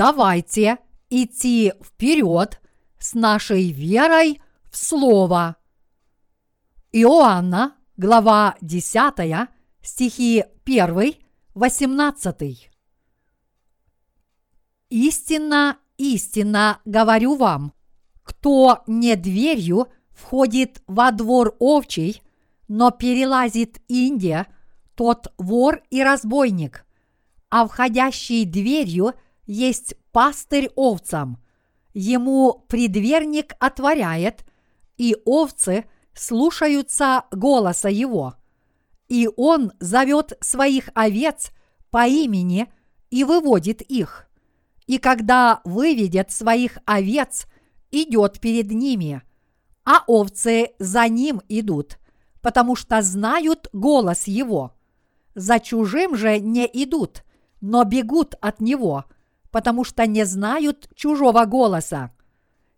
давайте идти вперед с нашей верой в Слово. Иоанна, глава 10, стихи 1, 18. Истинно, истинно говорю вам, кто не дверью входит во двор овчий, но перелазит Индия, тот вор и разбойник, а входящий дверью есть пастырь овцам. Ему предверник отворяет, и овцы слушаются голоса его. И он зовет своих овец по имени и выводит их. И когда выведет своих овец, идет перед ними, а овцы за ним идут, потому что знают голос его. За чужим же не идут, но бегут от него – потому что не знают чужого голоса.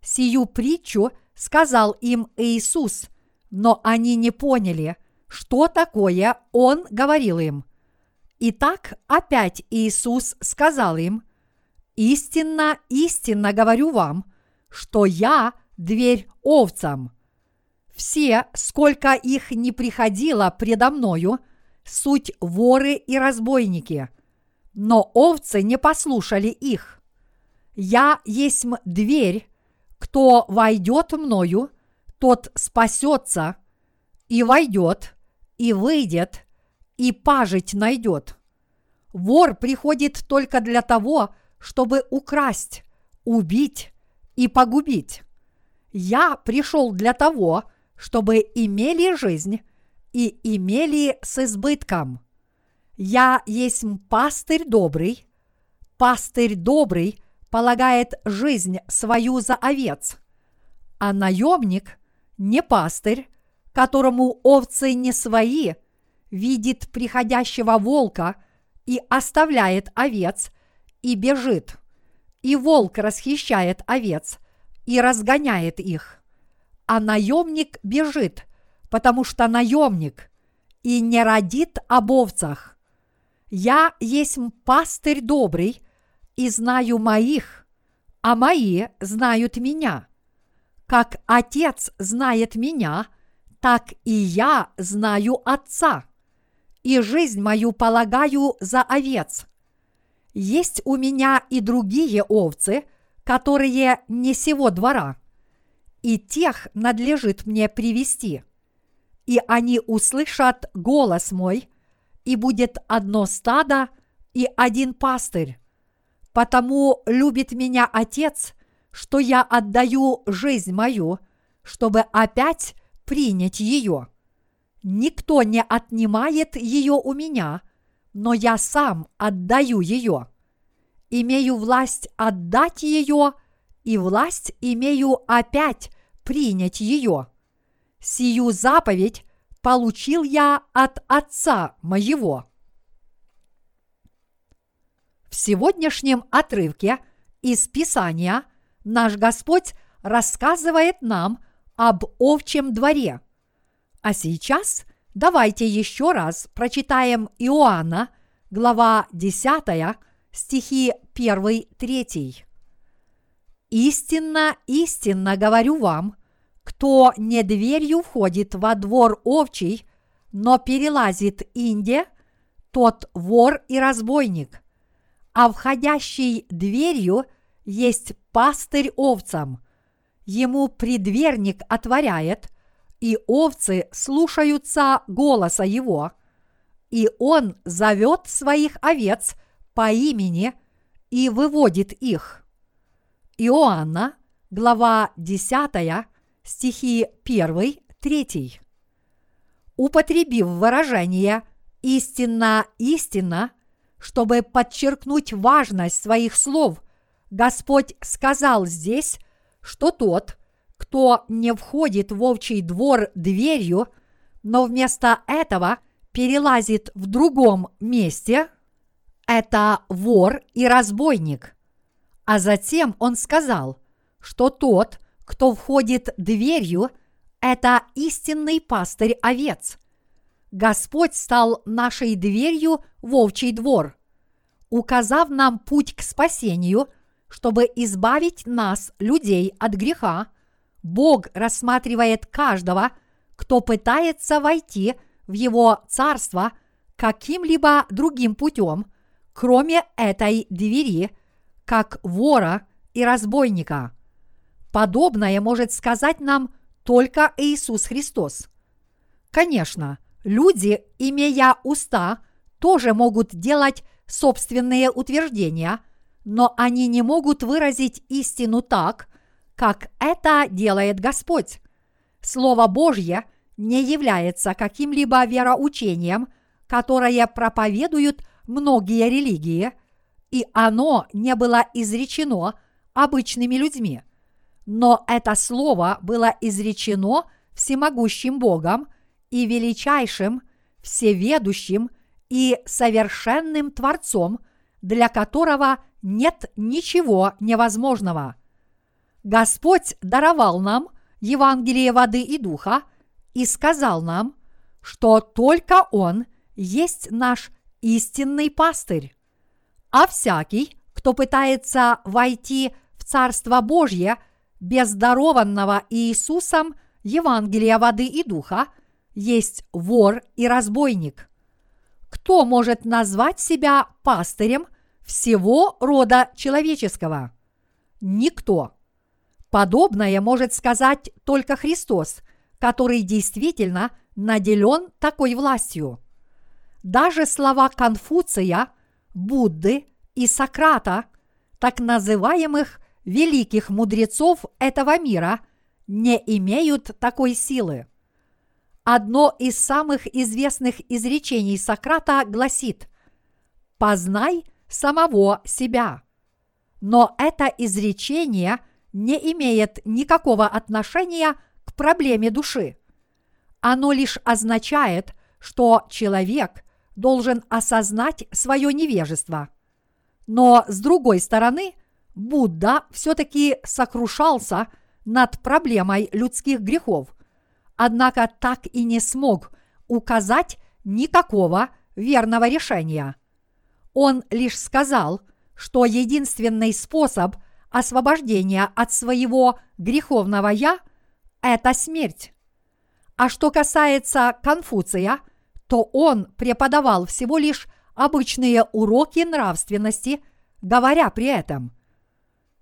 Сию притчу сказал им Иисус, но они не поняли, что такое Он говорил им. Итак, опять Иисус сказал им, «Истинно, истинно говорю вам, что я дверь овцам. Все, сколько их не приходило предо мною, суть воры и разбойники – но овцы не послушали их. Я есть дверь, кто войдет мною, тот спасется, и войдет, и выйдет, и пажить найдет. Вор приходит только для того, чтобы украсть, убить и погубить. Я пришел для того, чтобы имели жизнь и имели с избытком. Я есть пастырь добрый. Пастырь добрый полагает жизнь свою за овец, а наемник не пастырь, которому овцы не свои, видит приходящего волка и оставляет овец и бежит, и волк расхищает овец и разгоняет их, а наемник бежит, потому что наемник и не родит об овцах я есть пастырь добрый и знаю моих, а мои знают меня. Как Отец знает меня, так и я знаю Отца, и жизнь мою полагаю за овец. Есть у меня и другие овцы, которые не сего двора, и тех надлежит мне привести. И они услышат голос мой, и будет одно стадо и один пастырь. Потому любит меня Отец, что я отдаю жизнь мою, чтобы опять принять ее. Никто не отнимает ее у меня, но я сам отдаю ее. Имею власть отдать ее, и власть имею опять принять ее. Сию заповедь получил я от Отца моего. В сегодняшнем отрывке из Писания наш Господь рассказывает нам об овчем дворе. А сейчас давайте еще раз прочитаем Иоанна, глава 10, стихи 1-3. «Истинно, истинно говорю вам, кто не дверью входит во двор овчий, но перелазит инде, тот вор и разбойник, а входящий дверью есть пастырь овцам. Ему предверник отворяет, и овцы слушаются голоса его, и он зовет своих овец по имени и выводит их. Иоанна, глава 10, стихи 1, 3. Употребив выражение «истинно, истинно», чтобы подчеркнуть важность своих слов, Господь сказал здесь, что тот, кто не входит в овчий двор дверью, но вместо этого перелазит в другом месте, это вор и разбойник. А затем он сказал, что тот, кто входит дверью, это истинный пастырь овец. Господь стал нашей дверью в овчий двор. указав нам путь к спасению, чтобы избавить нас, людей, от греха, Бог рассматривает каждого, кто пытается войти в Его Царство каким-либо другим путем, кроме этой двери, как вора и разбойника. Подобное может сказать нам только Иисус Христос. Конечно, люди, имея уста, тоже могут делать собственные утверждения, но они не могут выразить истину так, как это делает Господь. Слово Божье не является каким-либо вероучением, которое проповедуют многие религии, и оно не было изречено обычными людьми. Но это слово было изречено всемогущим Богом и величайшим, всеведущим и совершенным Творцом, для которого нет ничего невозможного. Господь даровал нам Евангелие воды и духа и сказал нам, что только Он есть наш истинный пастырь. А всякий, кто пытается войти в Царство Божье без дарованного Иисусом Евангелия воды и духа, есть вор и разбойник. Кто может назвать себя пастырем всего рода человеческого? Никто. Подобное может сказать только Христос, который действительно наделен такой властью. Даже слова Конфуция, Будды и Сократа, так называемых великих мудрецов этого мира, не имеют такой силы. Одно из самых известных изречений Сократа гласит «Познай самого себя». Но это изречение – не имеет никакого отношения к проблеме души. Оно лишь означает, что человек должен осознать свое невежество. Но с другой стороны, Будда все-таки сокрушался над проблемой людских грехов, однако так и не смог указать никакого верного решения. Он лишь сказал, что единственный способ – освобождения от своего греховного «я» – это смерть. А что касается Конфуция, то он преподавал всего лишь обычные уроки нравственности, говоря при этом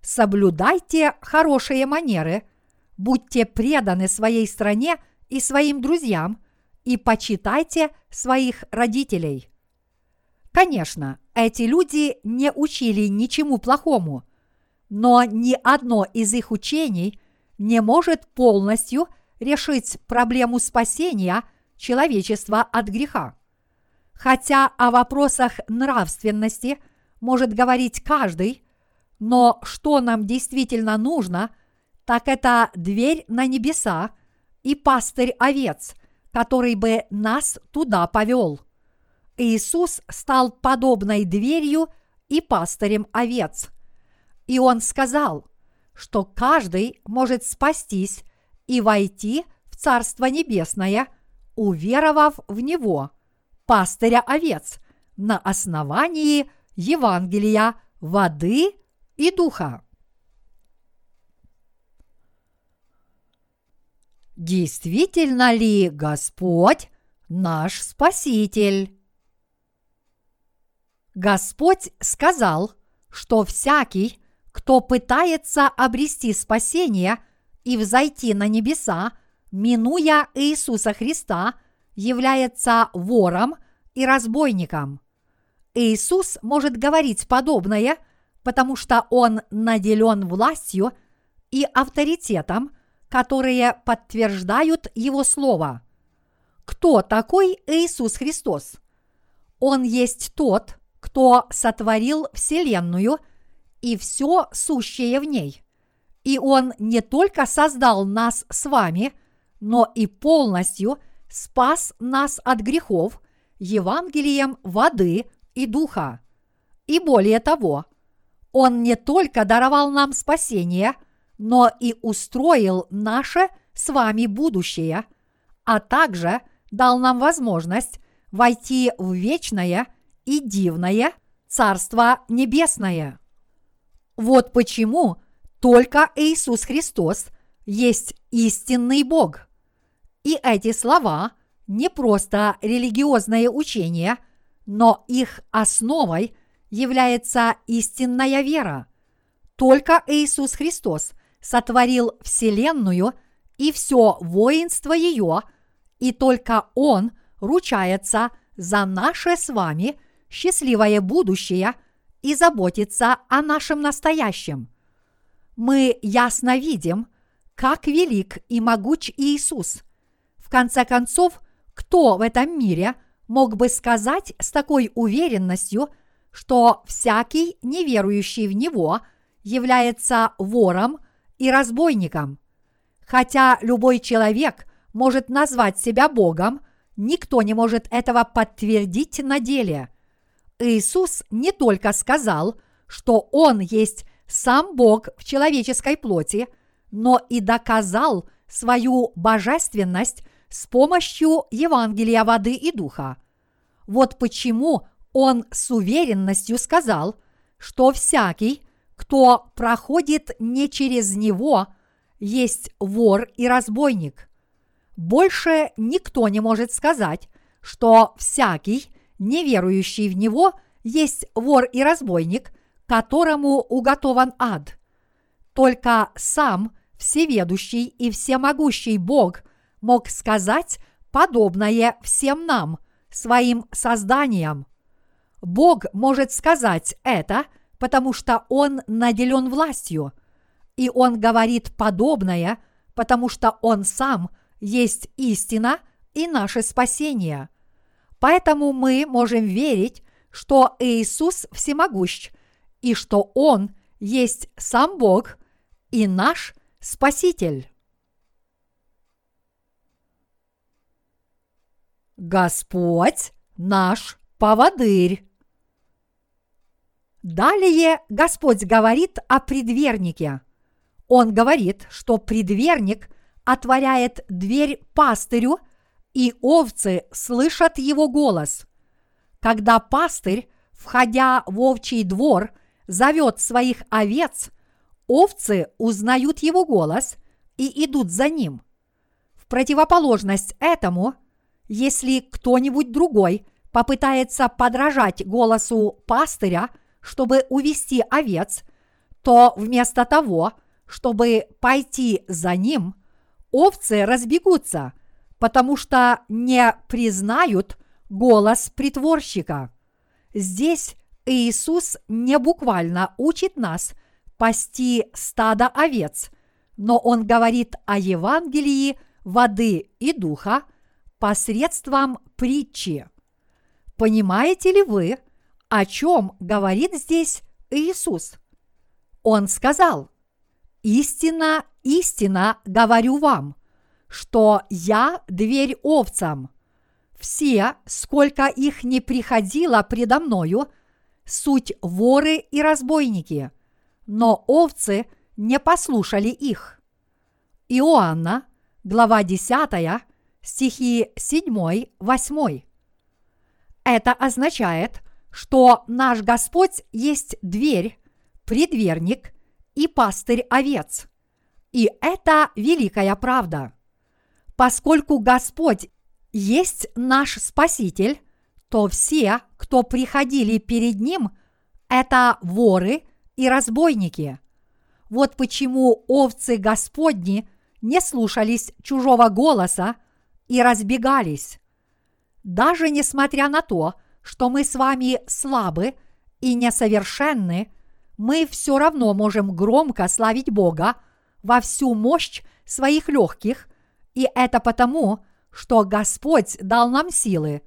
«Соблюдайте хорошие манеры, будьте преданы своей стране и своим друзьям и почитайте своих родителей». Конечно, эти люди не учили ничему плохому – но ни одно из их учений не может полностью решить проблему спасения человечества от греха. Хотя о вопросах нравственности может говорить каждый, но что нам действительно нужно, так это дверь на небеса и пастырь овец, который бы нас туда повел. Иисус стал подобной дверью и пастырем овец – и он сказал, что каждый может спастись и войти в Царство Небесное, уверовав в Него, пастыря овец, на основании Евангелия воды и духа. Действительно ли Господь наш Спаситель? Господь сказал, что всякий, кто пытается обрести спасение и взойти на небеса, минуя Иисуса Христа, является вором и разбойником. Иисус может говорить подобное, потому что Он наделен властью и авторитетом, которые подтверждают Его Слово. Кто такой Иисус Христос? Он есть тот, кто сотворил Вселенную – и все сущее в ней. И Он не только создал нас с вами, но и полностью спас нас от грехов Евангелием воды и духа. И более того, Он не только даровал нам спасение, но и устроил наше с вами будущее, а также дал нам возможность войти в вечное и дивное Царство Небесное. Вот почему только Иисус Христос есть истинный Бог. И эти слова не просто религиозное учение, но их основой является истинная вера. Только Иисус Христос сотворил Вселенную и все воинство ее, и только Он ручается за наше с вами счастливое будущее и заботится о нашем настоящем. Мы ясно видим, как велик и могуч Иисус. В конце концов, кто в этом мире мог бы сказать с такой уверенностью, что всякий неверующий в Него является вором и разбойником? Хотя любой человек может назвать себя Богом, никто не может этого подтвердить на деле. Иисус не только сказал, что Он есть сам Бог в человеческой плоти, но и доказал свою божественность с помощью Евангелия воды и духа. Вот почему он с уверенностью сказал, что всякий, кто проходит не через него, есть вор и разбойник. Больше никто не может сказать, что всякий, неверующий в него, есть вор и разбойник, которому уготован ад. Только сам всеведущий и всемогущий Бог мог сказать подобное всем нам, своим созданиям. Бог может сказать это, потому что Он наделен властью, и Он говорит подобное, потому что Он сам есть истина и наше спасение. Поэтому мы можем верить, что Иисус всемогущ, и что Он есть сам Бог и наш Спаситель. Господь наш поводырь. Далее Господь говорит о предвернике. Он говорит, что предверник отворяет дверь пастырю, и овцы слышат его голос. Когда пастырь, входя в овчий двор, зовет своих овец, овцы узнают его голос и идут за ним. В противоположность этому, если кто-нибудь другой попытается подражать голосу пастыря, чтобы увести овец, то вместо того, чтобы пойти за ним, овцы разбегутся, потому что не признают голос притворщика. Здесь Иисус не буквально учит нас пасти стадо овец, но Он говорит о Евангелии воды и духа посредством притчи. Понимаете ли вы, о чем говорит здесь Иисус? Он сказал, «Истина, истина говорю вам, что я дверь овцам. Все, сколько их не приходило предо мною, суть воры и разбойники, но овцы не послушали их». Иоанна, глава 10, стихи 7-8. Это означает, что наш Господь есть дверь, предверник и пастырь овец. И это великая правда. Поскольку Господь есть наш Спаситель, то все, кто приходили перед Ним, это воры и разбойники. Вот почему овцы Господни не слушались чужого голоса и разбегались. Даже несмотря на то, что мы с вами слабы и несовершенны, мы все равно можем громко славить Бога во всю мощь своих легких, и это потому, что Господь дал нам силы.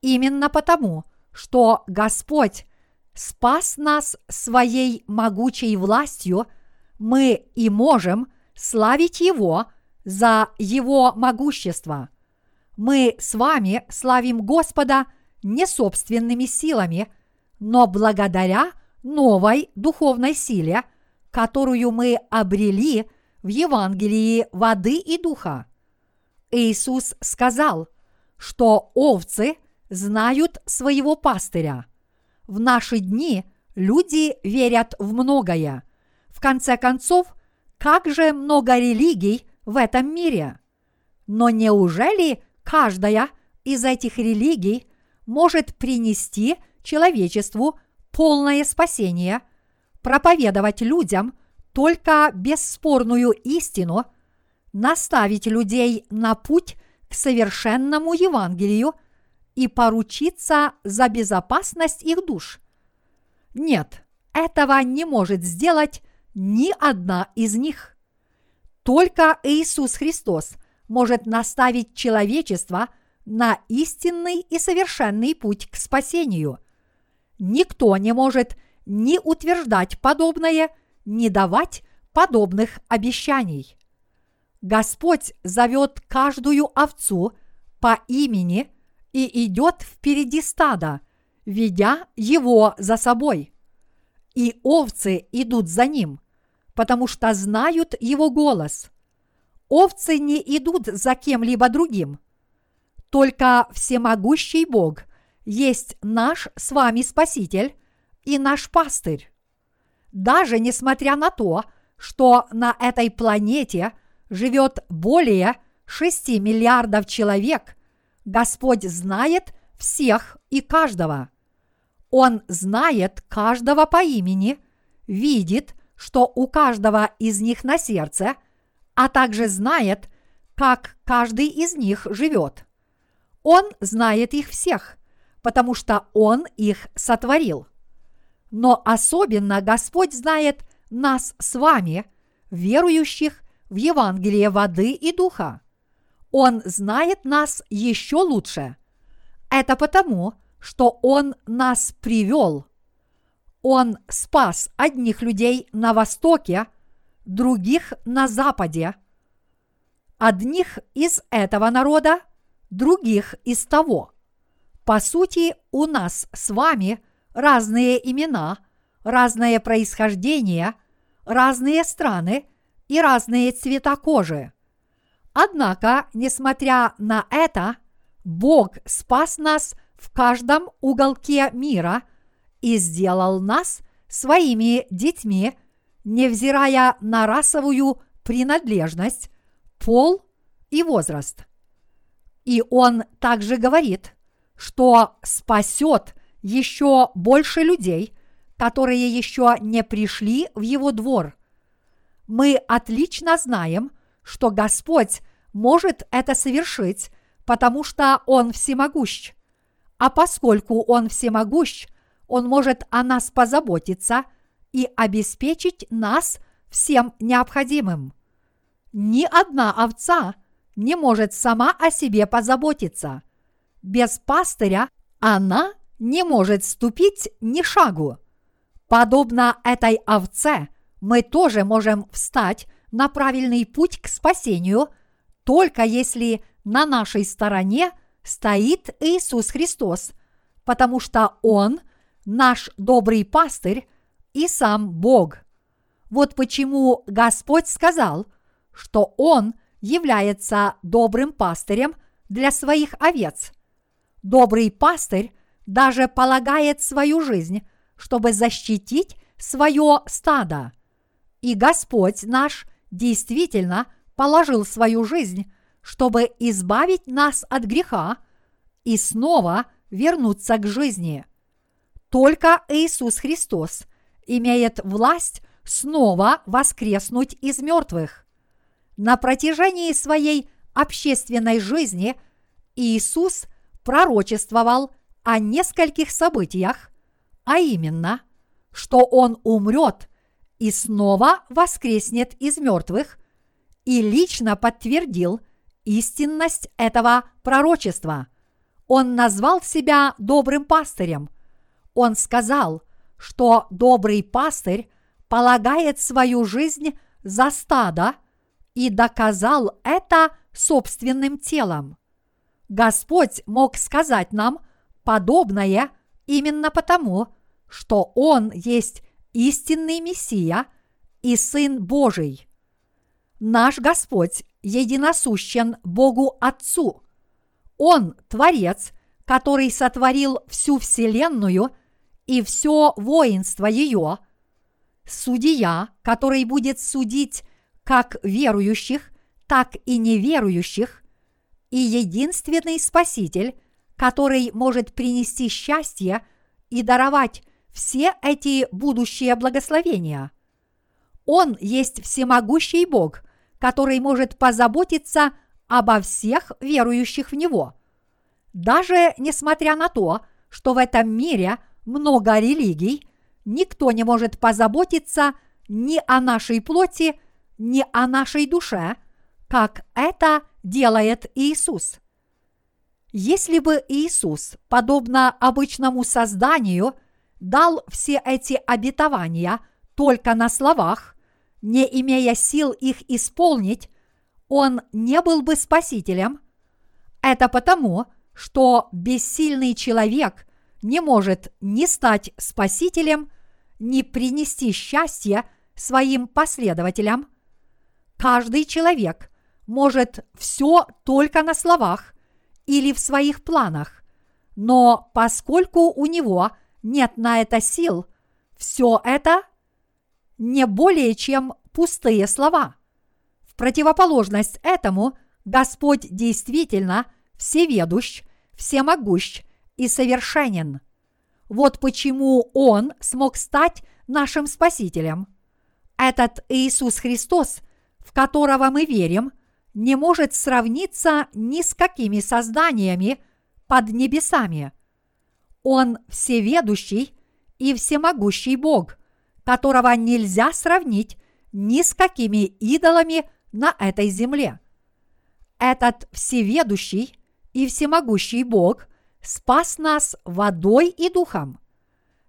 Именно потому, что Господь спас нас своей могучей властью, мы и можем славить Его за Его могущество – мы с вами славим Господа не собственными силами, но благодаря новой духовной силе, которую мы обрели в Евангелии воды и духа. Иисус сказал, что овцы знают своего пастыря. в наши дни люди верят в многое. В конце концов, как же много религий в этом мире? Но неужели каждая из этих религий может принести человечеству полное спасение, проповедовать людям только бесспорную истину, наставить людей на путь к совершенному Евангелию и поручиться за безопасность их душ? Нет, этого не может сделать ни одна из них. Только Иисус Христос может наставить человечество на истинный и совершенный путь к спасению. Никто не может ни утверждать подобное, ни давать подобных обещаний. Господь зовет каждую овцу по имени и идет впереди стада, ведя его за собой. И овцы идут за ним, потому что знают его голос. Овцы не идут за кем-либо другим. Только всемогущий Бог есть наш с вами Спаситель и наш пастырь. Даже несмотря на то, что на этой планете живет более 6 миллиардов человек, Господь знает всех и каждого. Он знает каждого по имени, видит, что у каждого из них на сердце, а также знает, как каждый из них живет. Он знает их всех, потому что Он их сотворил. Но особенно Господь знает нас с вами, верующих в Евангелие воды и духа. Он знает нас еще лучше. Это потому, что Он нас привел – он спас одних людей на востоке, других на западе, одних из этого народа, других из того. По сути, у нас с вами разные имена, разное происхождение, разные страны и разные цвета кожи. Однако, несмотря на это, Бог спас нас в каждом уголке мира – и сделал нас своими детьми, невзирая на расовую принадлежность, пол и возраст. И он также говорит, что спасет еще больше людей, которые еще не пришли в его двор. Мы отлично знаем, что Господь может это совершить, потому что Он всемогущ. А поскольку Он всемогущ, он может о нас позаботиться и обеспечить нас всем необходимым. Ни одна овца не может сама о себе позаботиться. Без пастыря она не может ступить ни шагу. Подобно этой овце, мы тоже можем встать на правильный путь к спасению, только если на нашей стороне стоит Иисус Христос, потому что Он – наш добрый пастырь и сам Бог. Вот почему Господь сказал, что Он является добрым пастырем для своих овец. Добрый пастырь даже полагает свою жизнь, чтобы защитить свое стадо. И Господь наш действительно положил свою жизнь, чтобы избавить нас от греха и снова вернуться к жизни. Только Иисус Христос имеет власть снова воскреснуть из мертвых. На протяжении своей общественной жизни Иисус пророчествовал о нескольких событиях, а именно, что Он умрет и снова воскреснет из мертвых, и лично подтвердил истинность этого пророчества. Он назвал себя добрым пастырем – он сказал, что добрый пастырь полагает свою жизнь за стадо и доказал это собственным телом. Господь мог сказать нам подобное именно потому, что Он есть истинный Мессия и Сын Божий. Наш Господь единосущен Богу Отцу. Он – Творец, который сотворил всю Вселенную – и все воинство ее, судья, который будет судить как верующих, так и неверующих, и единственный Спаситель, который может принести счастье и даровать все эти будущие благословения. Он есть всемогущий Бог, который может позаботиться обо всех верующих в Него. Даже несмотря на то, что в этом мире много религий, никто не может позаботиться ни о нашей плоти, ни о нашей душе, как это делает Иисус. Если бы Иисус, подобно обычному созданию, дал все эти обетования только на словах, не имея сил их исполнить, он не был бы спасителем. Это потому, что бессильный человек не может ни стать спасителем, ни принести счастье своим последователям. Каждый человек может все только на словах или в своих планах, но поскольку у него нет на это сил, все это не более чем пустые слова. В противоположность этому Господь действительно всеведущ, всемогущ и совершенен. Вот почему Он смог стать нашим Спасителем. Этот Иисус Христос, в которого мы верим, не может сравниться ни с какими созданиями под небесами. Он всеведущий и всемогущий Бог, которого нельзя сравнить ни с какими идолами на этой земле. Этот всеведущий и всемогущий Бог спас нас водой и духом.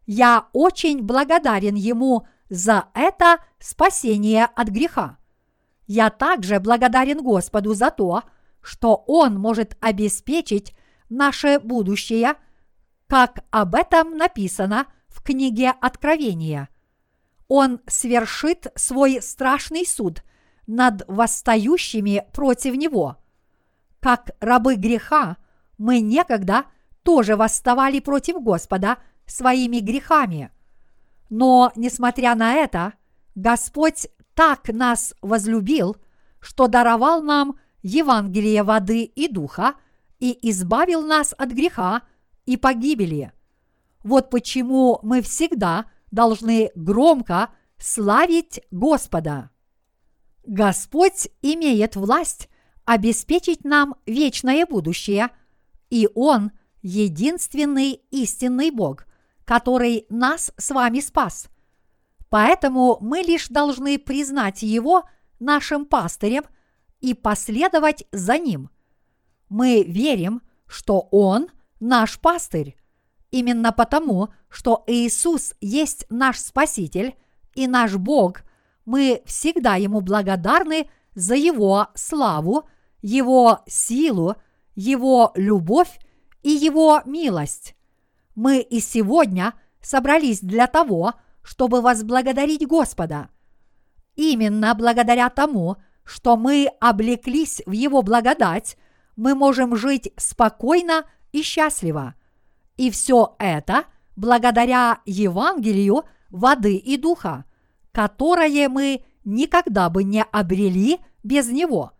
Я очень благодарен Ему за это спасение от греха. Я также благодарен Господу за то, что Он может обеспечить наше будущее, как об этом написано в книге Откровения. Он свершит свой страшный суд над восстающими против Него. Как рабы греха, мы некогда тоже восставали против Господа своими грехами. Но, несмотря на это, Господь так нас возлюбил, что даровал нам Евангелие воды и духа и избавил нас от греха и погибели. Вот почему мы всегда должны громко славить Господа. Господь имеет власть обеспечить нам вечное будущее, и Он – единственный истинный Бог, который нас с вами спас. Поэтому мы лишь должны признать Его нашим пастырем и последовать за Ним. Мы верим, что Он наш пастырь. Именно потому, что Иисус есть наш Спаситель и наш Бог, мы всегда Ему благодарны за Его славу, Его силу, Его любовь и Его милость. Мы и сегодня собрались для того, чтобы возблагодарить Господа. Именно благодаря тому, что мы облеклись в Его благодать, мы можем жить спокойно и счастливо. И все это благодаря Евангелию воды и духа, которое мы никогда бы не обрели без него.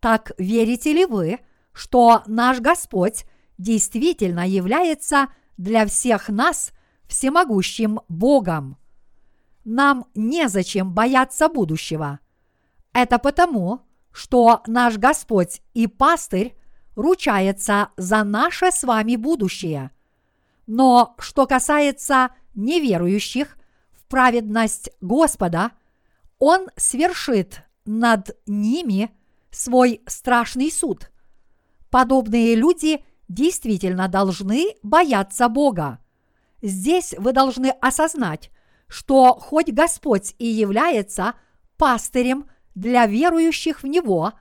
Так верите ли вы, что наш Господь действительно является для всех нас всемогущим Богом. Нам незачем бояться будущего. Это потому, что наш Господь и пастырь ручается за наше с вами будущее. Но что касается неверующих в праведность Господа, Он свершит над ними свой страшный суд. Подобные люди действительно должны бояться Бога. Здесь вы должны осознать, что хоть Господь и является пастырем для верующих в Него,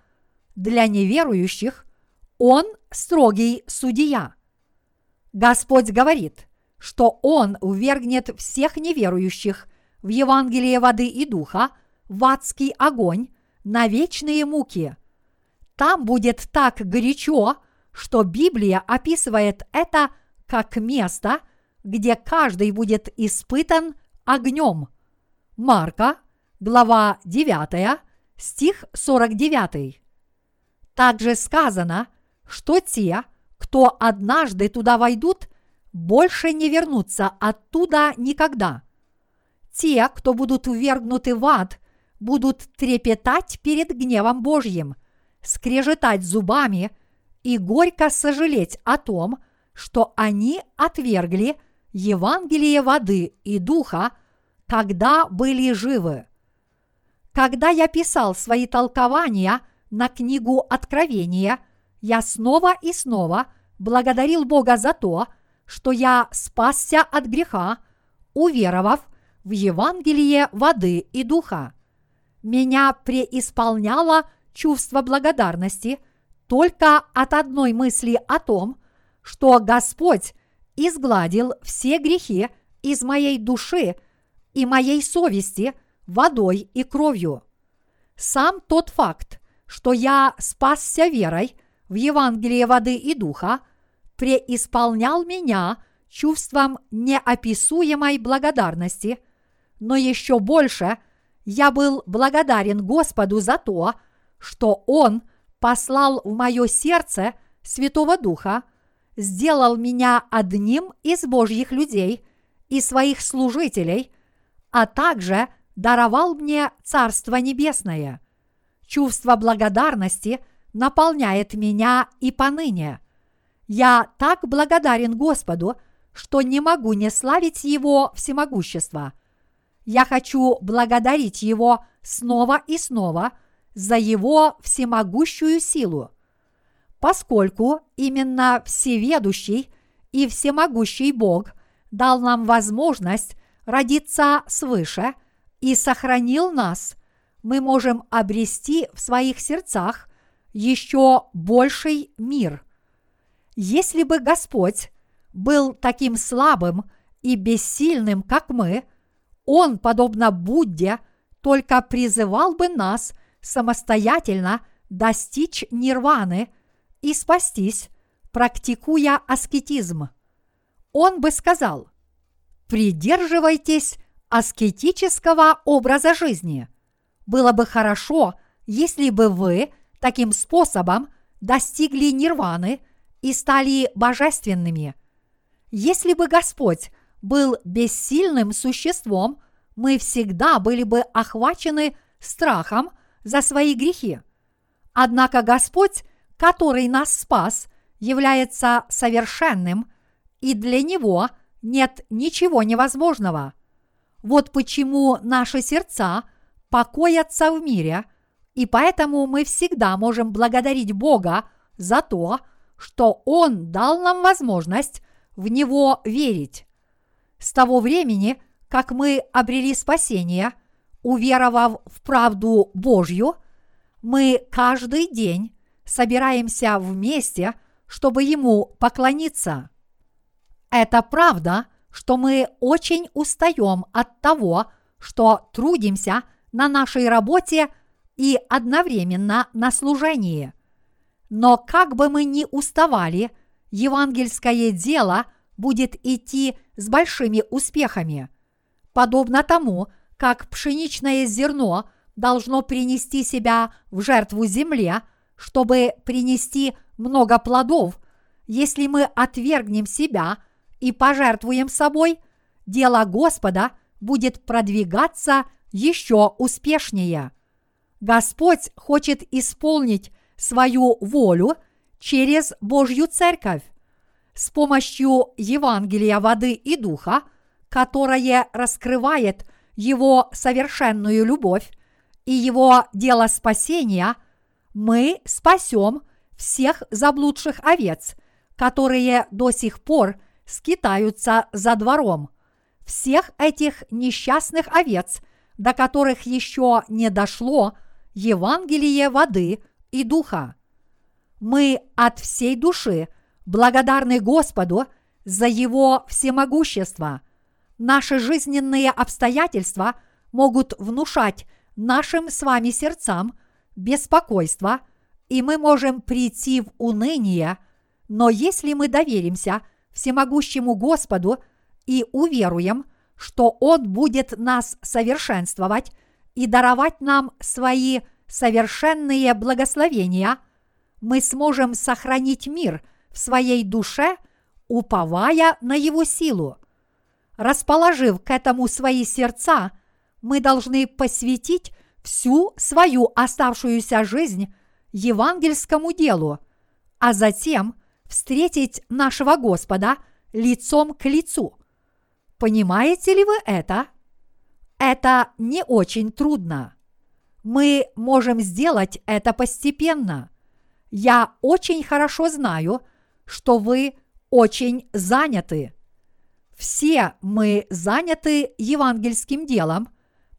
для неверующих Он строгий судья. Господь говорит, что Он увергнет всех неверующих в Евангелие воды и духа в адский огонь на вечные муки. Там будет так горячо, что Библия описывает это как место – где каждый будет испытан огнем. Марка, глава 9, стих 49. Также сказано, что те, кто однажды туда войдут, больше не вернутся оттуда никогда. Те, кто будут увергнуты в ад, будут трепетать перед гневом Божьим, скрежетать зубами и горько сожалеть о том, что они отвергли Евангелие воды и духа, когда были живы. Когда я писал свои толкования на книгу Откровения, я снова и снова благодарил Бога за то, что я спасся от греха, уверовав в Евангелие воды и духа. Меня преисполняло чувство благодарности только от одной мысли о том, что Господь изгладил все грехи из моей души и моей совести водой и кровью. Сам тот факт, что я спасся верой в Евангелие воды и духа, преисполнял меня чувством неописуемой благодарности, но еще больше я был благодарен Господу за то, что Он послал в мое сердце Святого Духа, сделал меня одним из Божьих людей и своих служителей, а также даровал мне Царство Небесное. Чувство благодарности наполняет меня и поныне. Я так благодарен Господу, что не могу не славить Его всемогущество. Я хочу благодарить Его снова и снова за Его всемогущую силу. Поскольку именно всеведущий и всемогущий Бог дал нам возможность родиться свыше и сохранил нас, мы можем обрести в своих сердцах еще больший мир. Если бы Господь был таким слабым и бессильным, как мы, Он, подобно Будде, только призывал бы нас самостоятельно достичь нирваны и спастись, практикуя аскетизм. Он бы сказал, придерживайтесь аскетического образа жизни. Было бы хорошо, если бы вы таким способом достигли нирваны и стали божественными. Если бы Господь был бессильным существом, мы всегда были бы охвачены страхом за свои грехи. Однако Господь, который нас спас, является совершенным, и для Него нет ничего невозможного. Вот почему наши сердца покоятся в мире, и поэтому мы всегда можем благодарить Бога за то, что Он дал нам возможность в Него верить. С того времени, как мы обрели спасение, уверовав в правду Божью, мы каждый день собираемся вместе, чтобы Ему поклониться. Это правда, что мы очень устаем от того, что трудимся на нашей работе и одновременно на служении. Но как бы мы ни уставали, евангельское дело будет идти с большими успехами. Подобно тому, как пшеничное зерно должно принести себя в жертву земле, чтобы принести много плодов, если мы отвергнем себя и пожертвуем собой, дело Господа будет продвигаться еще успешнее. Господь хочет исполнить свою волю через Божью Церковь с помощью Евангелия воды и духа, которое раскрывает Его совершенную любовь и Его дело спасения, мы спасем всех заблудших овец, которые до сих пор скитаются за двором. Всех этих несчастных овец, до которых еще не дошло Евангелие воды и духа. Мы от всей души благодарны Господу за Его всемогущество. Наши жизненные обстоятельства могут внушать нашим с вами сердцам беспокойство, и мы можем прийти в уныние, но если мы доверимся всемогущему Господу и уверуем, что Он будет нас совершенствовать и даровать нам свои совершенные благословения, мы сможем сохранить мир в своей душе, уповая на Его силу. Расположив к этому свои сердца, мы должны посвятить всю свою оставшуюся жизнь евангельскому делу, а затем встретить нашего Господа лицом к лицу. Понимаете ли вы это? Это не очень трудно. Мы можем сделать это постепенно. Я очень хорошо знаю, что вы очень заняты. Все мы заняты евангельским делом,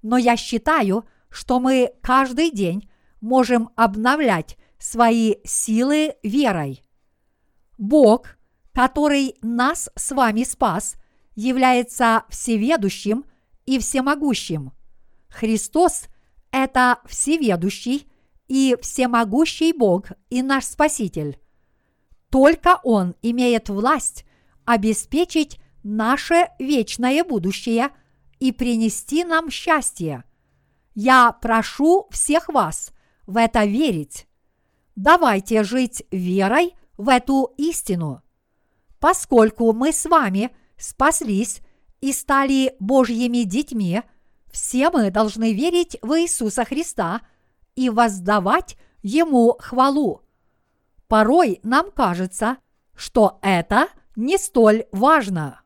но я считаю, что мы каждый день можем обновлять свои силы верой. Бог, который нас с вами спас, является всеведущим и всемогущим. Христос – это всеведущий и всемогущий Бог и наш Спаситель. Только Он имеет власть обеспечить наше вечное будущее и принести нам счастье. Я прошу всех вас в это верить. Давайте жить верой в эту истину. Поскольку мы с вами спаслись и стали Божьими детьми, все мы должны верить в Иисуса Христа и воздавать Ему хвалу. Порой нам кажется, что это не столь важно.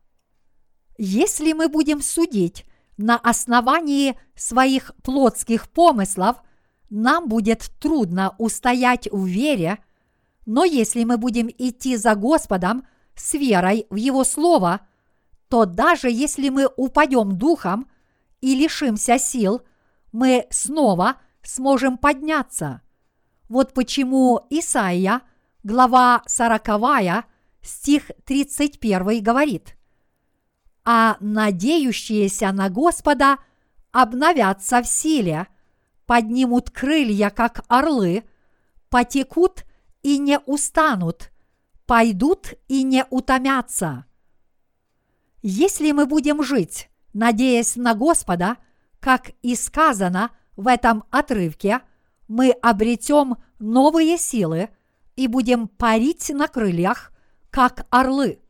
Если мы будем судить на основании своих плотских помыслов, нам будет трудно устоять в вере, но если мы будем идти за Господом с верой в Его Слово, то даже если мы упадем духом и лишимся сил, мы снова сможем подняться. Вот почему Исаия, глава 40, стих 31 говорит – а надеющиеся на Господа обновятся в силе, поднимут крылья, как орлы, потекут и не устанут, пойдут и не утомятся. Если мы будем жить, надеясь на Господа, как и сказано в этом отрывке, мы обретем новые силы и будем парить на крыльях, как орлы.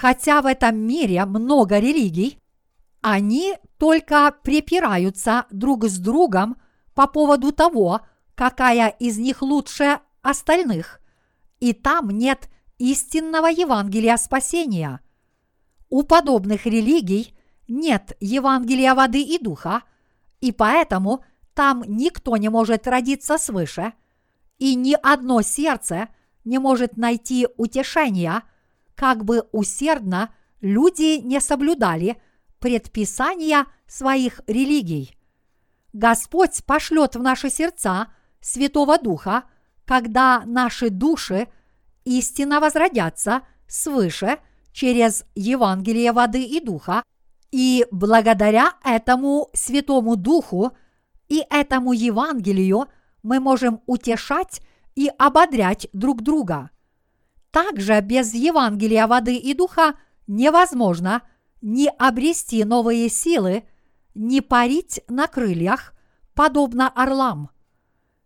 Хотя в этом мире много религий, они только припираются друг с другом по поводу того, какая из них лучше остальных, и там нет истинного Евангелия спасения. У подобных религий нет Евангелия воды и духа, и поэтому там никто не может родиться свыше, и ни одно сердце не может найти утешения – как бы усердно люди не соблюдали предписания своих религий. Господь пошлет в наши сердца Святого Духа, когда наши души истинно возродятся свыше через Евангелие воды и духа, и благодаря этому Святому Духу и этому Евангелию мы можем утешать и ободрять друг друга – также без Евангелия воды и духа невозможно ни обрести новые силы, ни парить на крыльях, подобно орлам.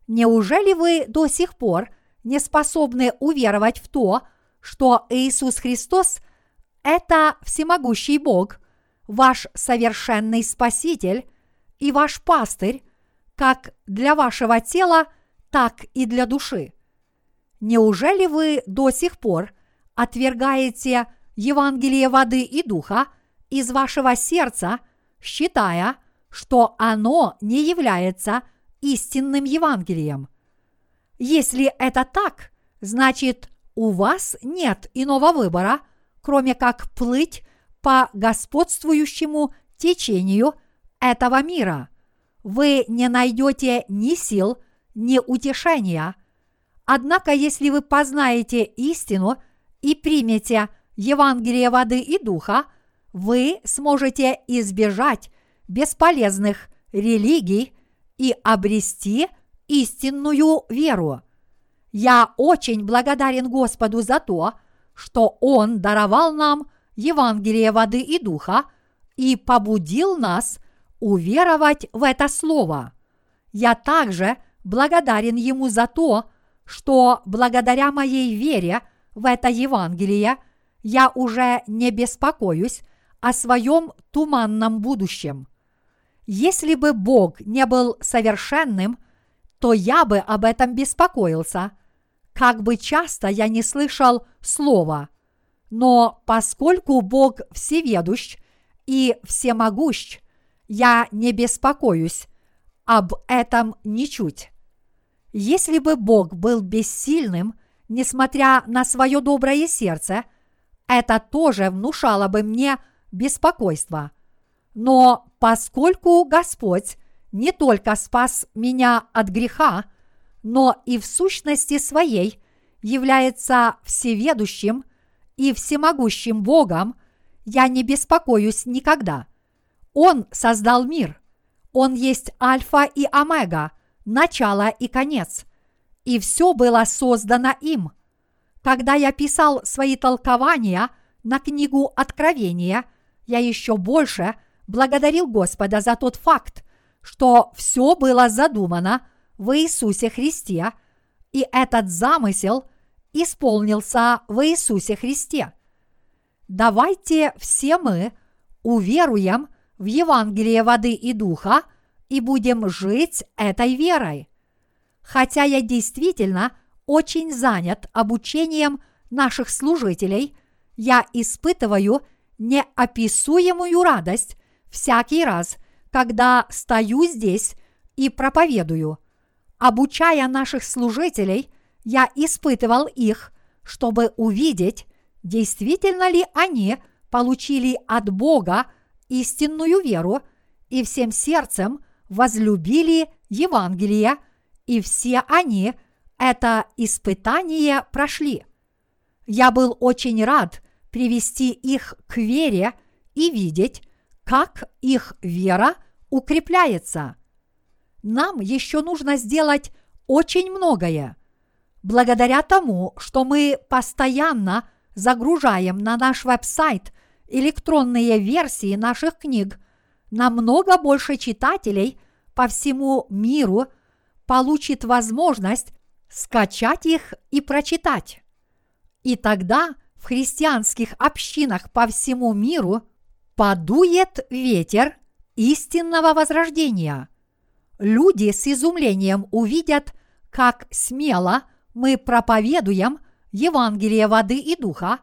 Неужели вы до сих пор не способны уверовать в то, что Иисус Христос – это всемогущий Бог, ваш совершенный Спаситель и ваш пастырь, как для вашего тела, так и для души? Неужели вы до сих пор отвергаете Евангелие воды и духа из вашего сердца, считая, что оно не является истинным Евангелием? Если это так, значит, у вас нет иного выбора, кроме как плыть по господствующему течению этого мира. Вы не найдете ни сил, ни утешения – Однако, если вы познаете истину и примете Евангелие воды и духа, вы сможете избежать бесполезных религий и обрести истинную веру. Я очень благодарен Господу за то, что Он даровал нам Евангелие воды и духа и побудил нас уверовать в это слово. Я также благодарен Ему за то, что благодаря моей вере в это Евангелие я уже не беспокоюсь о своем туманном будущем. Если бы Бог не был совершенным, то я бы об этом беспокоился, как бы часто я не слышал слова. Но поскольку Бог всеведущ и всемогущ, я не беспокоюсь об этом ничуть. Если бы Бог был бессильным, несмотря на свое доброе сердце, это тоже внушало бы мне беспокойство. Но поскольку Господь не только спас меня от греха, но и в сущности своей является всеведущим и всемогущим Богом, я не беспокоюсь никогда. Он создал мир. Он есть Альфа и Омега, начало и конец. И все было создано им. Когда я писал свои толкования на книгу Откровения, я еще больше благодарил Господа за тот факт, что все было задумано в Иисусе Христе, и этот замысел исполнился в Иисусе Христе. Давайте все мы уверуем в Евангелие воды и духа и будем жить этой верой. Хотя я действительно очень занят обучением наших служителей, я испытываю неописуемую радость всякий раз, когда стою здесь и проповедую. Обучая наших служителей, я испытывал их, чтобы увидеть, действительно ли они получили от Бога истинную веру и всем сердцем возлюбили Евангелие, и все они это испытание прошли. Я был очень рад привести их к вере и видеть, как их вера укрепляется. Нам еще нужно сделать очень многое. Благодаря тому, что мы постоянно загружаем на наш веб-сайт электронные версии наших книг, намного больше читателей по всему миру получит возможность скачать их и прочитать. И тогда в христианских общинах по всему миру подует ветер истинного возрождения. Люди с изумлением увидят, как смело мы проповедуем Евангелие воды и духа,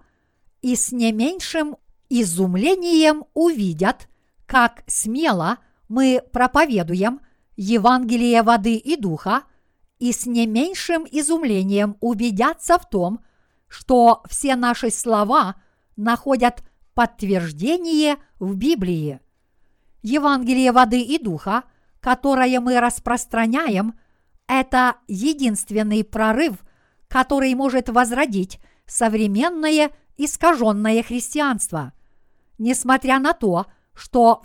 и с не меньшим изумлением увидят, как смело мы проповедуем Евангелие воды и духа, и с не меньшим изумлением убедятся в том, что все наши слова находят подтверждение в Библии. Евангелие воды и духа, которое мы распространяем, это единственный прорыв, который может возродить современное искаженное христианство. Несмотря на то, что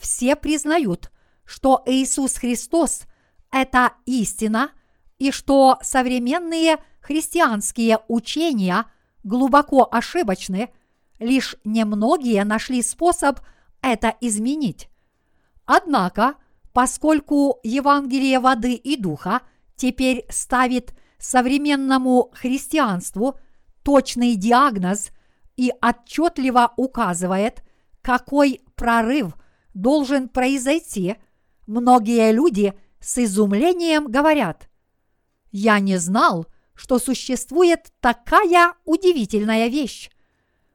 все признают, что Иисус Христос – это истина, и что современные христианские учения глубоко ошибочны, лишь немногие нашли способ это изменить. Однако, поскольку Евангелие воды и духа теперь ставит современному христианству точный диагноз и отчетливо указывает, какой прорыв должен произойти, многие люди с изумлением говорят, «Я не знал, что существует такая удивительная вещь.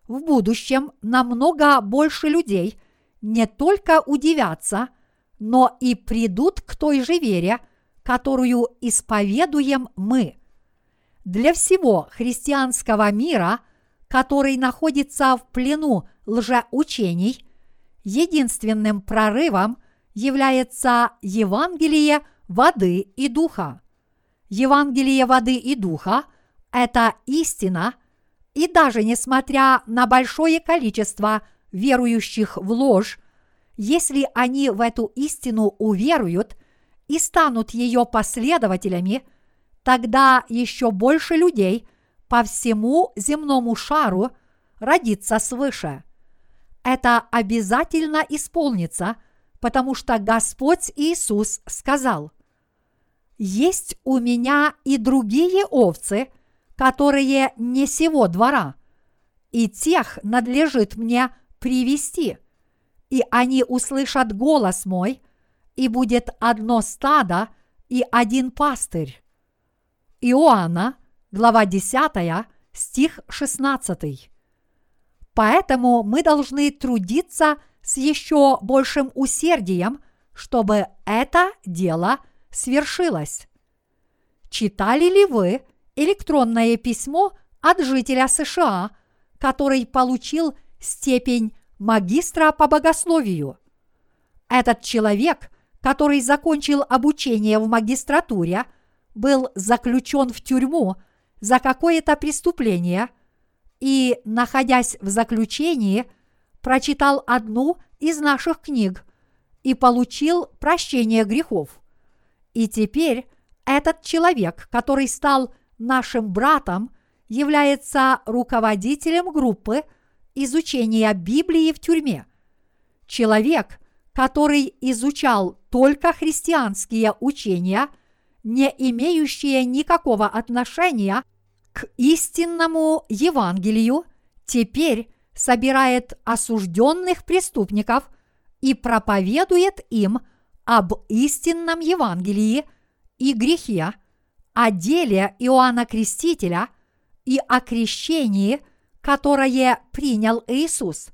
В будущем намного больше людей не только удивятся, но и придут к той же вере, которую исповедуем мы. Для всего христианского мира, который находится в плену лжеучений, единственным прорывом является Евангелие воды и духа. Евангелие воды и духа – это истина, и даже несмотря на большое количество верующих в ложь, если они в эту истину уверуют и станут ее последователями, тогда еще больше людей по всему земному шару родится свыше. Это обязательно исполнится, потому что Господь Иисус сказал, «Есть у меня и другие овцы, которые не сего двора, и тех надлежит мне привести, и они услышат голос мой, и будет одно стадо и один пастырь». Иоанна, глава 10, стих 16. Поэтому мы должны трудиться с еще большим усердием, чтобы это дело свершилось. Читали ли вы электронное письмо от жителя США, который получил степень магистра по богословию? Этот человек, который закончил обучение в магистратуре, был заключен в тюрьму за какое-то преступление – и, находясь в заключении, прочитал одну из наших книг и получил прощение грехов. И теперь этот человек, который стал нашим братом, является руководителем группы изучения Библии в тюрьме. Человек, который изучал только христианские учения, не имеющие никакого отношения к истинному Евангелию теперь собирает осужденных преступников и проповедует им об истинном Евангелии и грехе, о деле Иоанна Крестителя и о крещении, которое принял Иисус.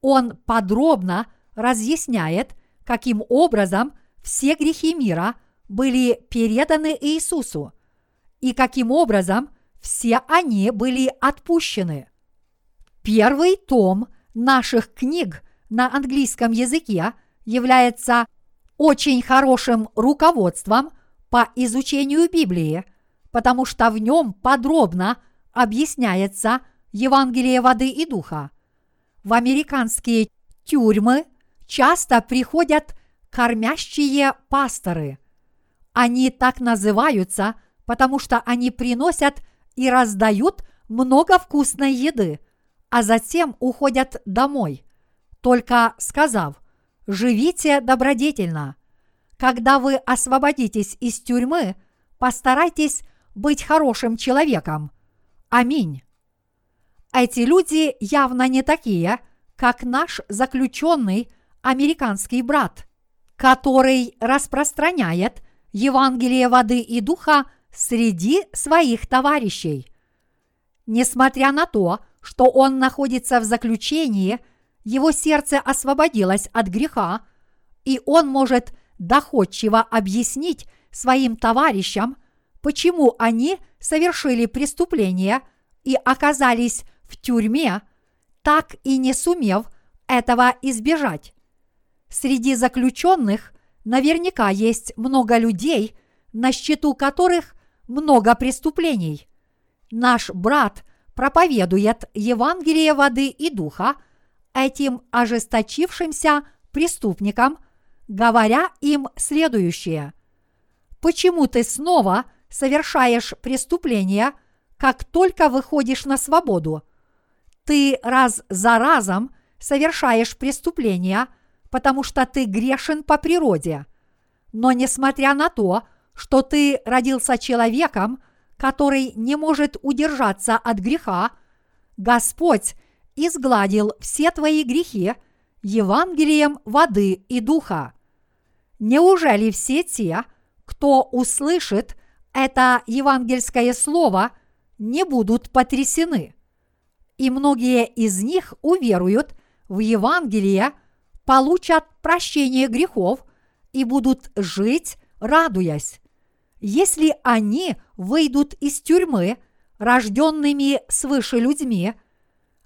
Он подробно разъясняет, каким образом все грехи мира были переданы Иисусу и каким образом все они были отпущены. Первый том наших книг на английском языке является очень хорошим руководством по изучению Библии, потому что в нем подробно объясняется Евангелие воды и духа. В американские тюрьмы часто приходят кормящие пасторы. Они так называются, потому что они приносят – и раздают много вкусной еды, а затем уходят домой, только сказав «живите добродетельно». Когда вы освободитесь из тюрьмы, постарайтесь быть хорошим человеком. Аминь. Эти люди явно не такие, как наш заключенный американский брат, который распространяет Евангелие воды и духа среди своих товарищей. Несмотря на то, что он находится в заключении, его сердце освободилось от греха, и он может доходчиво объяснить своим товарищам, почему они совершили преступление и оказались в тюрьме, так и не сумев этого избежать. Среди заключенных наверняка есть много людей, на счету которых много преступлений. Наш брат проповедует Евангелие воды и духа этим ожесточившимся преступникам, говоря им следующее. Почему ты снова совершаешь преступление, как только выходишь на свободу? Ты раз за разом совершаешь преступления, потому что ты грешен по природе. Но несмотря на то, что ты родился человеком, который не может удержаться от греха, Господь изгладил все твои грехи Евангелием воды и духа. Неужели все те, кто услышит это евангельское слово, не будут потрясены? И многие из них уверуют в Евангелие, получат прощение грехов и будут жить, радуясь если они выйдут из тюрьмы, рожденными свыше людьми,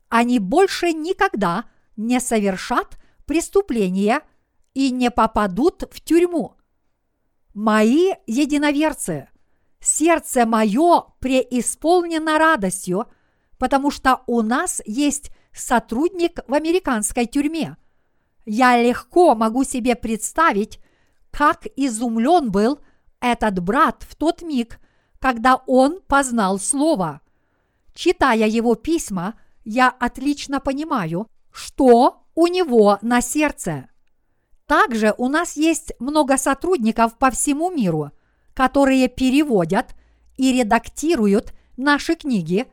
они больше никогда не совершат преступления и не попадут в тюрьму. Мои единоверцы, сердце мое преисполнено радостью, потому что у нас есть сотрудник в американской тюрьме. Я легко могу себе представить, как изумлен был этот брат в тот миг, когда он познал Слово. Читая его письма, я отлично понимаю, что у него на сердце. Также у нас есть много сотрудников по всему миру, которые переводят и редактируют наши книги,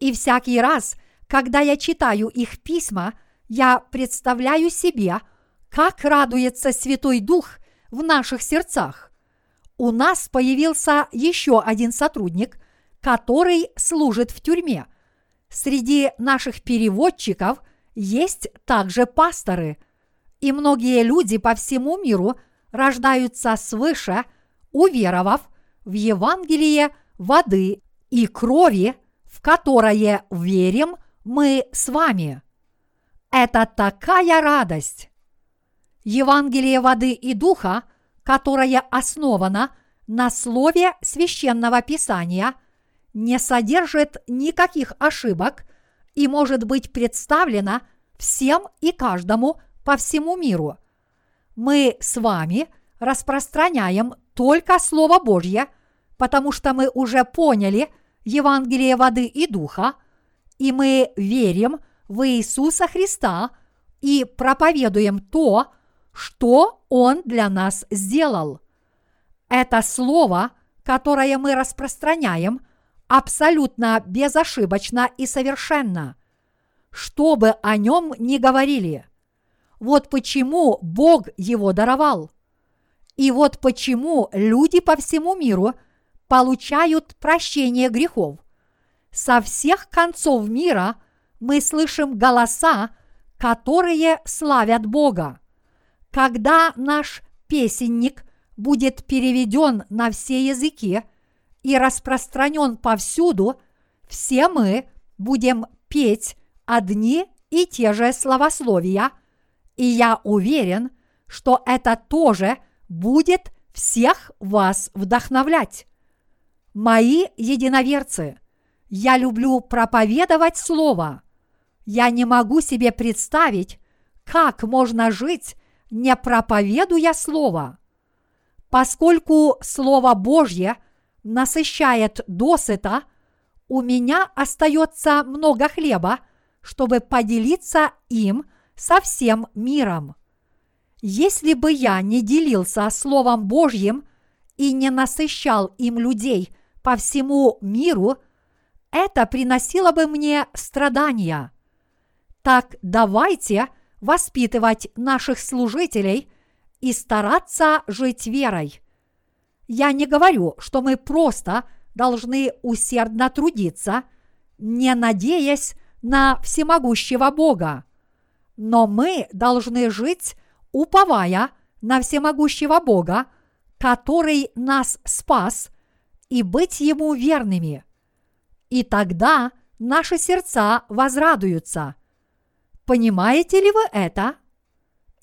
и всякий раз, когда я читаю их письма, я представляю себе, как радуется Святой Дух в наших сердцах. У нас появился еще один сотрудник, который служит в тюрьме. Среди наших переводчиков есть также пасторы, и многие люди по всему миру рождаются свыше, уверовав в Евангелие воды и крови, в которое верим мы с вами. Это такая радость! Евангелие воды и духа, которое основано на слове священного писания, не содержит никаких ошибок и может быть представлено всем и каждому по всему миру. Мы с вами распространяем только Слово Божье, потому что мы уже поняли Евангелие воды и духа, и мы верим – в Иисуса Христа и проповедуем то, что Он для нас сделал. Это слово, которое мы распространяем, абсолютно безошибочно и совершенно. Что бы о нем ни говорили. Вот почему Бог его даровал. И вот почему люди по всему миру получают прощение грехов. Со всех концов мира – мы слышим голоса, которые славят Бога. Когда наш песенник будет переведен на все языки и распространен повсюду, все мы будем петь одни и те же словословия, и я уверен, что это тоже будет всех вас вдохновлять. Мои единоверцы, я люблю проповедовать Слово – я не могу себе представить, как можно жить, не проповедуя Слово. Поскольку Слово Божье насыщает досыта, у меня остается много хлеба, чтобы поделиться им со всем миром. Если бы я не делился Словом Божьим и не насыщал им людей по всему миру, это приносило бы мне страдания. Так давайте воспитывать наших служителей и стараться жить верой. Я не говорю, что мы просто должны усердно трудиться, не надеясь на всемогущего Бога. Но мы должны жить, уповая на всемогущего Бога, который нас спас, и быть Ему верными. И тогда наши сердца возрадуются – Понимаете ли вы это?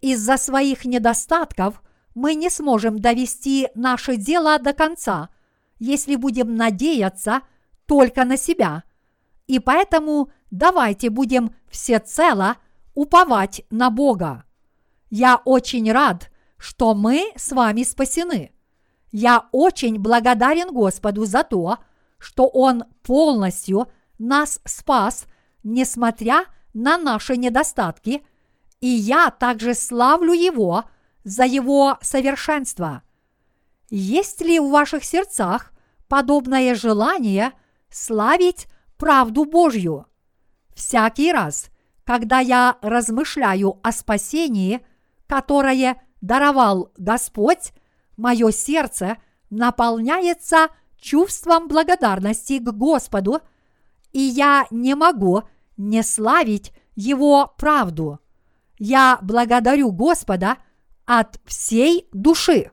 Из-за своих недостатков мы не сможем довести наше дело до конца, если будем надеяться только на себя. И поэтому давайте будем всецело уповать на Бога. Я очень рад, что мы с вами спасены. Я очень благодарен Господу за то, что Он полностью нас спас, несмотря на на наши недостатки, и я также славлю Его за Его совершенство. Есть ли в ваших сердцах подобное желание славить правду Божью? Всякий раз, когда я размышляю о спасении, которое даровал Господь, мое сердце наполняется чувством благодарности к Господу, и я не могу не славить Его правду. Я благодарю Господа от всей души.